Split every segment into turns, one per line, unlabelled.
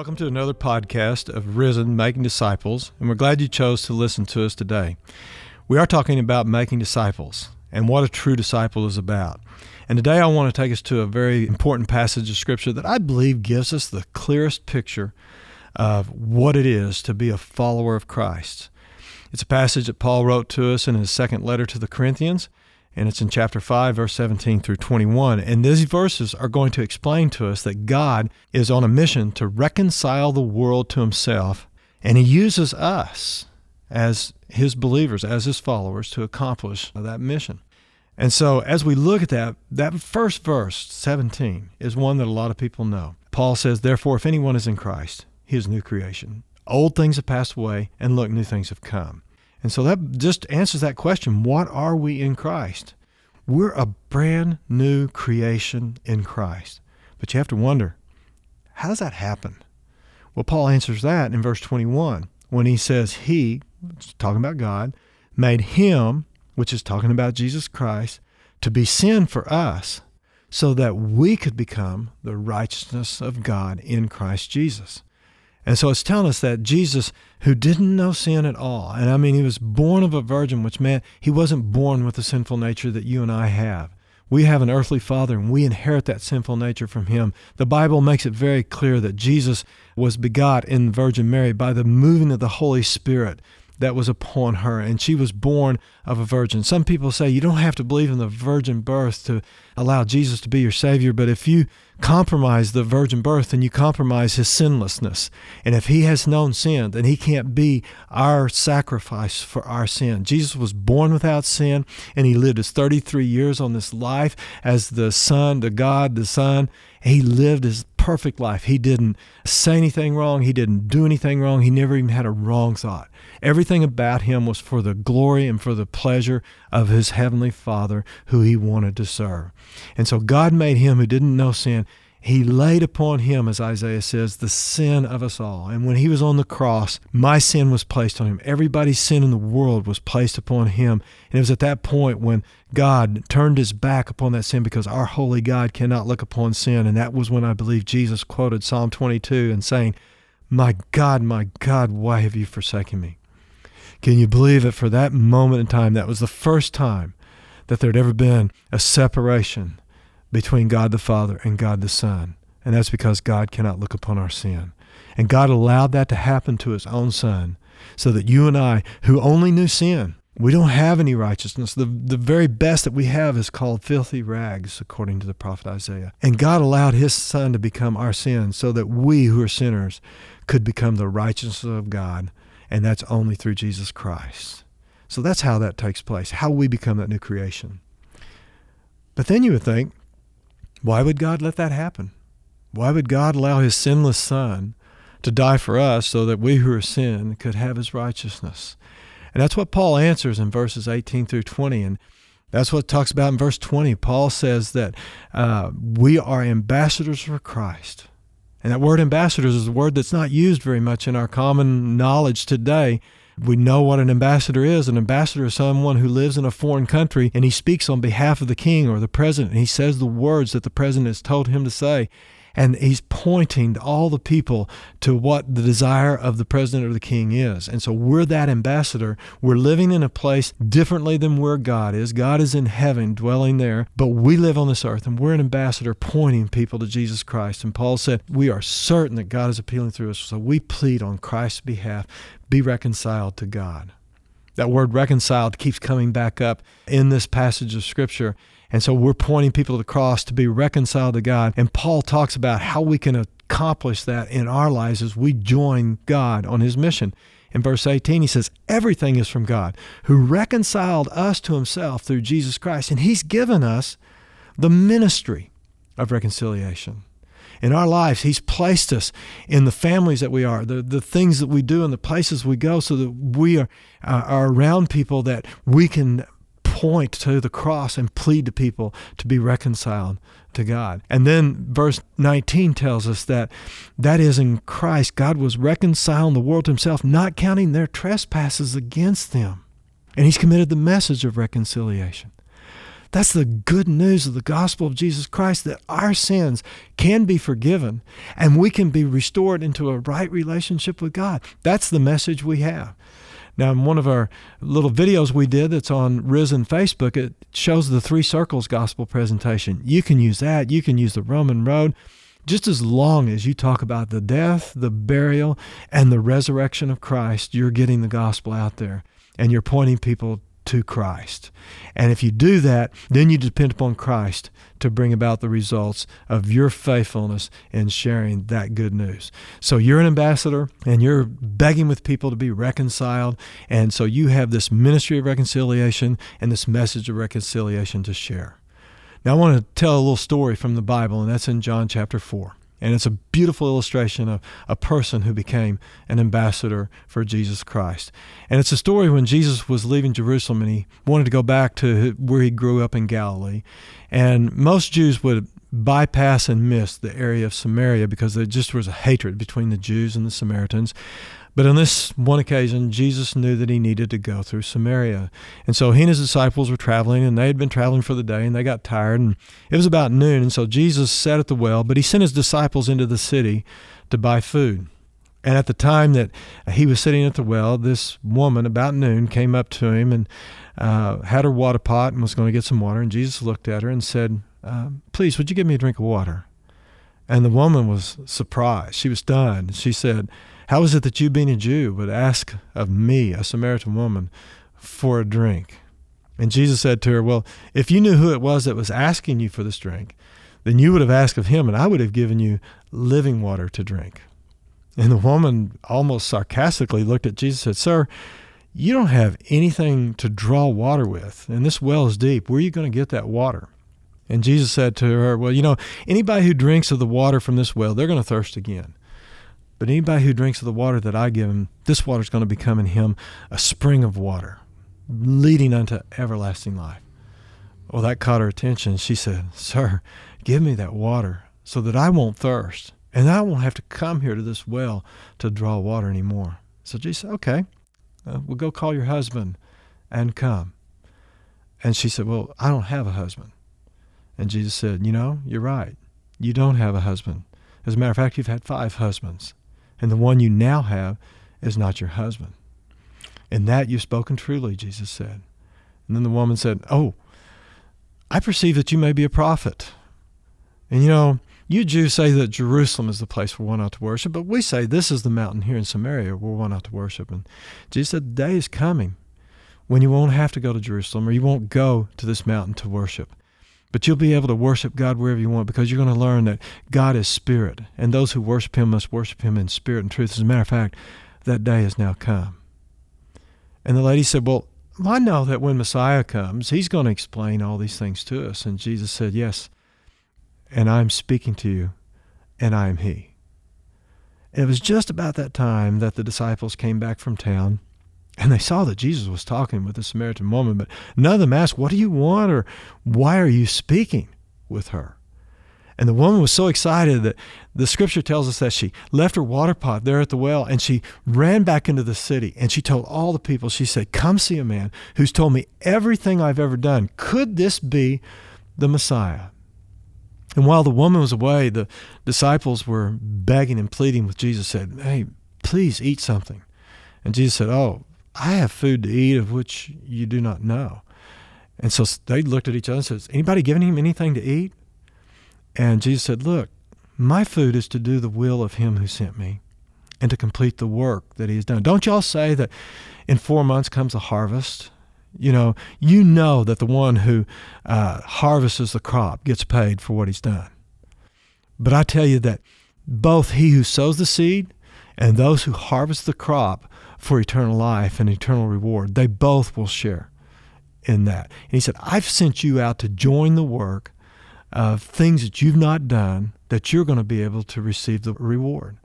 Welcome to another podcast of RiZEN Making Disciples, and we're glad you chose to listen to us today. We are talking about making disciples and what a true disciple is about. And today I want to take us to a very important passage of Scripture that I believe gives us the clearest picture of what it is to be a follower of Christ. It's a passage that Paul wrote to us in his second letter to the Corinthians, and it's in chapter 5, verse 17 through 21. And these verses are going to explain to us that God is on a mission to reconcile the world to himself, and he uses us as his believers, as his followers, to accomplish that mission. And so, as we look at that, that first verse, 17, is one that a lot of people know. Paul says, Therefore, if anyone is in Christ, he is a new creation. Old things have passed away, and look, new things have come. And so that just answers that question what are we in Christ? We're a brand new creation in Christ. But you have to wonder, how does that happen? Well, Paul answers that in verse 21 when he says, He, talking about God, made him, which is talking about Jesus Christ, to be sin for us so that we could become the righteousness of God in Christ Jesus. And so it's telling us that Jesus, who didn't know sin at all, and I mean, he was born of a virgin, which meant he wasn't born with the sinful nature that you and I have. We have an earthly father and we inherit that sinful nature from him. The Bible makes it very clear that Jesus was begot in the Virgin Mary by the moving of the Holy Spirit that was upon her, and she was born of a virgin. Some people say you don't have to believe in the virgin birth to allow Jesus to be your Savior, but if you compromise the virgin birth, then you compromise his sinlessness. And if he has known sin, then he can't be our sacrifice for our sin. Jesus was born without sin, and he lived his 33 years on this life as the Son, the God, the Son. He lived his perfect life. He didn't say anything wrong. He didn't do anything wrong. He never even had a wrong thought. Everything about him was for the glory and for the pleasure of his heavenly Father who he wanted to serve. And so God made him who didn't know sin he laid upon him, as Isaiah says, the sin of us all. And when he was on the cross, my sin was placed on him. Everybody's sin in the world was placed upon him. And it was at that point when God turned his back upon that sin because our holy God cannot look upon sin. And that was when I believe Jesus quoted Psalm 22 and saying, My God, my God, why have you forsaken me? Can you believe it? For that moment in time, that was the first time that there'd ever been a separation between God the Father and God the Son. And that's because God cannot look upon our sin. And God allowed that to happen to his own Son so that you and I, who only knew sin, we don't have any righteousness. The, the very best that we have is called filthy rags, according to the prophet Isaiah. And God allowed his Son to become our sin so that we who are sinners could become the righteousness of God. And that's only through Jesus Christ. So that's how that takes place, how we become that new creation. But then you would think, why would God let that happen? Why would God allow his sinless son to die for us so that we who are sin could have his righteousness? And that's what Paul answers in verses 18 through 20. And that's what talks about in verse 20. Paul says that uh, we are ambassadors for Christ. And that word ambassadors is a word that's not used very much in our common knowledge today we know what an ambassador is. An ambassador is someone who lives in a foreign country and he speaks on behalf of the king or the president. And he says the words that the president has told him to say and he's pointing to all the people to what the desire of the president or the king is. And so we're that ambassador. We're living in a place differently than where God is. God is in heaven, dwelling there, but we live on this earth, and we're an ambassador pointing people to Jesus Christ. And Paul said, We are certain that God is appealing through us. So we plead on Christ's behalf be reconciled to God. That word reconciled keeps coming back up in this passage of Scripture. And so we're pointing people to the cross to be reconciled to God. And Paul talks about how we can accomplish that in our lives as we join God on his mission. In verse 18, he says, Everything is from God, who reconciled us to himself through Jesus Christ. And he's given us the ministry of reconciliation. In our lives, he's placed us in the families that we are, the, the things that we do, and the places we go, so that we are, uh, are around people that we can point to the cross and plead to people to be reconciled to God. And then verse 19 tells us that that is in Christ, God was reconciling the world to himself, not counting their trespasses against them. And he's committed the message of reconciliation. That's the good news of the gospel of Jesus Christ that our sins can be forgiven and we can be restored into a right relationship with God. That's the message we have. Now, in one of our little videos we did that's on RiZEN Facebook, it shows the three circles gospel presentation. You can use that. You can use the Roman road just as long as you talk about the death, the burial, and the resurrection of Christ, you're getting the gospel out there and you're pointing people to Christ. And if you do that, then you depend upon Christ to bring about the results of your faithfulness in sharing that good news. So you're an ambassador and you're begging with people to be reconciled. And so you have this ministry of reconciliation and this message of reconciliation to share. Now, I want to tell a little story from the Bible, and that's in John chapter 4. And it's a beautiful illustration of a person who became an ambassador for Jesus Christ. And it's a story when Jesus was leaving Jerusalem and he wanted to go back to where he grew up in Galilee. And most Jews would bypass and miss the area of Samaria because there just was a hatred between the Jews and the Samaritans. But on this one occasion, Jesus knew that he needed to go through Samaria. And so he and his disciples were traveling, and they had been traveling for the day, and they got tired. And it was about noon, and so Jesus sat at the well, but he sent his disciples into the city to buy food. And at the time that he was sitting at the well, this woman, about noon, came up to him and uh, had her water pot and was going to get some water. And Jesus looked at her and said, uh, Please, would you give me a drink of water? And the woman was surprised. She was stunned. She said, how is it that you, being a Jew, would ask of me, a Samaritan woman, for a drink? And Jesus said to her, Well, if you knew who it was that was asking you for this drink, then you would have asked of him, and I would have given you living water to drink. And the woman almost sarcastically looked at Jesus and said, Sir, you don't have anything to draw water with, and this well is deep. Where are you going to get that water? And Jesus said to her, Well, you know, anybody who drinks of the water from this well, they're going to thirst again. But anybody who drinks of the water that I give him, this water is going to become in him a spring of water, leading unto everlasting life. Well, that caught her attention. She said, Sir, give me that water so that I won't thirst and I won't have to come here to this well to draw water anymore. So Jesus said, Okay, uh, we'll go call your husband and come. And she said, Well, I don't have a husband. And Jesus said, You know, you're right. You don't have a husband. As a matter of fact, you've had five husbands and the one you now have is not your husband. In that you've spoken truly, Jesus said. And then the woman said, Oh, I perceive that you may be a prophet. And you know, you Jews say that Jerusalem is the place where one ought to worship, but we say this is the mountain here in Samaria where one ought to worship. And Jesus said, The day is coming when you won't have to go to Jerusalem or you won't go to this mountain to worship. But you'll be able to worship God wherever you want because you're going to learn that God is spirit, and those who worship Him must worship Him in spirit and truth. As a matter of fact, that day has now come. And the lady said, Well, I know that when Messiah comes, He's going to explain all these things to us. And Jesus said, Yes, and I'm speaking to you, and I am He. And it was just about that time that the disciples came back from town and they saw that Jesus was talking with the Samaritan woman, but none of them asked, What do you want? or Why are you speaking with her? And the woman was so excited that the scripture tells us that she left her water pot there at the well and she ran back into the city and she told all the people, she said, Come see a man who's told me everything I've ever done. Could this be the Messiah? And while the woman was away, the disciples were begging and pleading with Jesus, said, Hey, please eat something. And Jesus said, Oh, I have food to eat of which you do not know. And so they looked at each other and said, anybody giving him anything to eat? And Jesus said, Look, my food is to do the will of him who sent me and to complete the work that he has done. Don't y'all say that in four months comes a harvest? You know, you know that the one who uh, harvests the crop gets paid for what he's done. But I tell you that both he who sows the seed and those who harvest the crop for eternal life and eternal reward. They both will share in that. And he said, I've sent you out to join the work of things that you've not done that you're going to be able to receive the reward.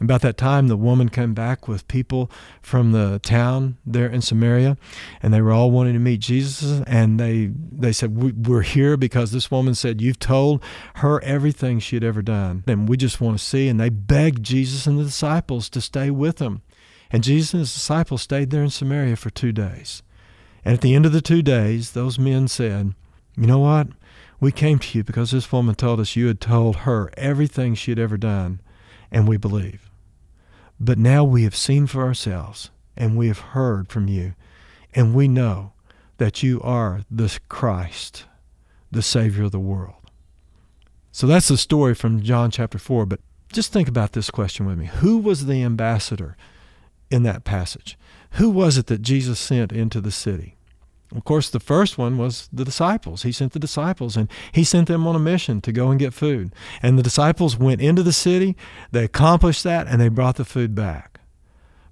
And about that time, the woman came back with people from the town there in Samaria, and they were all wanting to meet Jesus. And they they said, "We're here because this woman said you've told her everything she had ever done, and we just want to see." And they begged Jesus and the disciples to stay with them. And Jesus and his disciples stayed there in Samaria for two days. And at the end of the two days, those men said, You know what? We came to you because this woman told us you had told her everything she had ever done, and we believe. But now we have seen for ourselves, and we have heard from you, and we know that you are the Christ, the Savior of the world. So that's the story from John chapter 4. But just think about this question with me Who was the ambassador in that passage? Who was it that Jesus sent into the city? Of course, the first one was the disciples. He sent the disciples and he sent them on a mission to go and get food. And the disciples went into the city, they accomplished that, and they brought the food back.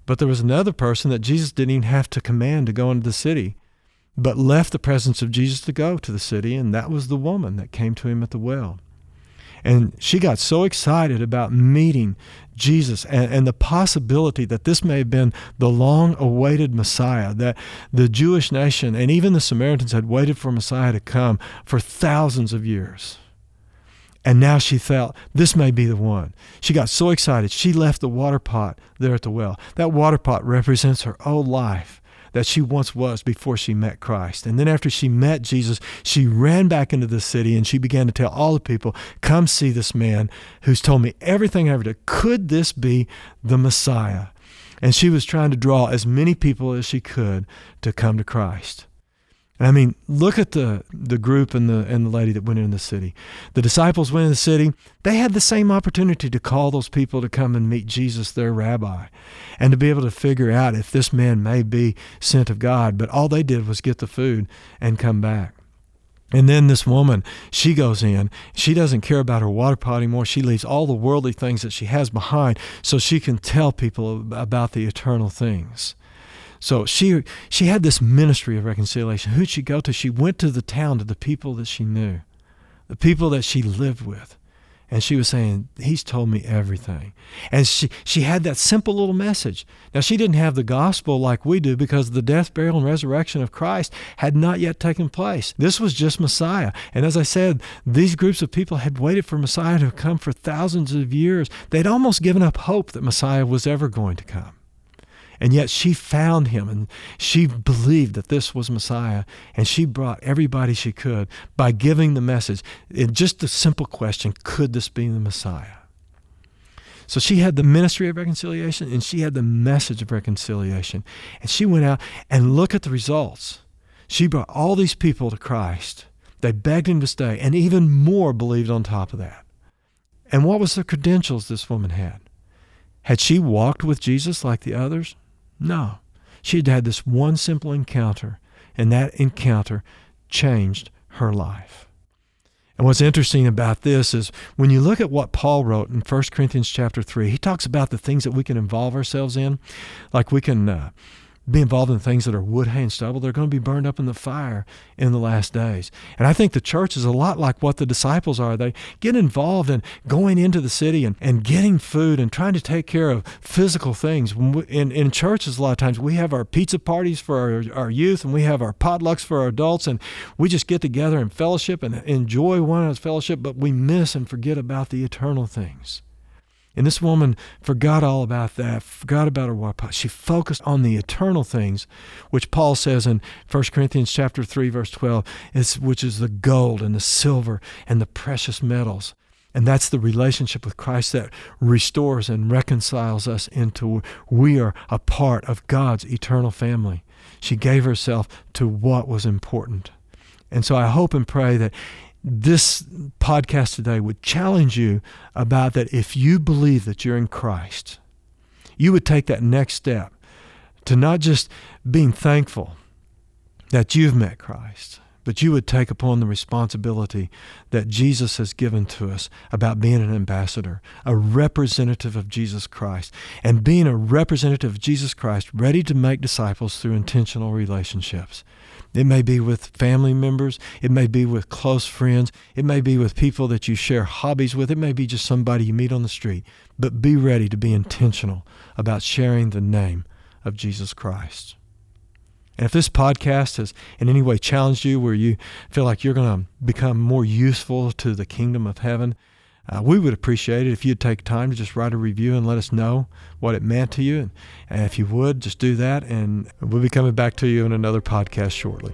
But there was another person that Jesus didn't even have to command to go into the city, but left the presence of Jesus to go to the city, and that was the woman that came to him at the well. And she got so excited about meeting Jesus and, and, the possibility that this may have been the long awaited Messiah, that the Jewish nation and even the Samaritans had waited for Messiah to come for thousands of years. And now she felt this may be the one. She got so excited, she left the water pot there at the well. That water pot represents her old life that she once was before she met Christ. And then after she met Jesus, she ran back into the city and she began to tell all the people, Come see this man who's told me everything I ever did. Could this be the Messiah? And she was trying to draw as many people as she could to come to Christ. I mean, look at the, the group and the, and the lady that went in the city. The disciples went in the city. They had the same opportunity to call those people to come and meet Jesus, their rabbi, and to be able to figure out if this man may be sent of God. But all they did was get the food and come back. And then this woman, she goes in. She doesn't care about her water pot anymore. She leaves all the worldly things that she has behind so she can tell people about the eternal things. So she she had this ministry of reconciliation. Who'd she go to? She went to the town to the people that she knew, the people that she lived with. And she was saying, He's told me everything. And she, she had that simple little message. Now, she didn't have the gospel like we do because the death, burial, and resurrection of Christ had not yet taken place. This was just Messiah. And as I said, these groups of people had waited for Messiah to come for thousands of years. They'd almost given up hope that Messiah was ever going to come. And yet she found him and she believed that this was Messiah. And she brought everybody she could by giving the message. In just a simple question could this be the Messiah? So she had the ministry of reconciliation and she had the message of reconciliation. And she went out and look at the results. She brought all these people to Christ. They begged him to stay, and even more believed on top of that. And what was the credentials this woman had? Had she walked with Jesus like the others? No. She had had this one simple encounter, and that encounter changed her life. And what's interesting about this is when you look at what Paul wrote in 1 Corinthians chapter 3, he talks about the things that we can involve ourselves in. Like we can uh, be involved in things that are wood, hay, and stubble. They're going to be burned up in the fire in the last days. And I think the church is a lot like what the disciples are. They get involved in going into the city and, and getting food and trying to take care of physical things. In, in churches, a lot of times, we have our pizza parties for our, our youth and we have our potlucks for our adults, and we just get together and fellowship and enjoy one another's fellowship, but we miss and forget about the eternal things. And this woman forgot all about that, forgot about her wife. She focused on the eternal things, which Paul says in 1 Corinthians chapter 3, verse 12, is, which is the gold and the silver and the precious metals. And that's the relationship with Christ that restores and reconciles us into we are a part of God's eternal family. She gave herself to what was important. And so I hope and pray that this podcast today would challenge you about that if you believe that you're in Christ, you would take that next step to not just being thankful that you've met Christ, but you would take upon the responsibility that Jesus has given to us about being an ambassador, a representative of Jesus Christ, and being a representative of Jesus Christ ready to make disciples through intentional relationships. It may be with family members. It may be with close friends. It may be with people that you share hobbies with. It may be just somebody you meet on the street. But be ready to be intentional about sharing the name of Jesus Christ. And if this podcast has in any way challenged you where you feel like you're going to become more useful to the kingdom of heaven, uh, we would appreciate it if you'd take time to just write a review and let us know what it meant to you. And, and if you would, just do that, and we'll be coming back to you in another podcast shortly.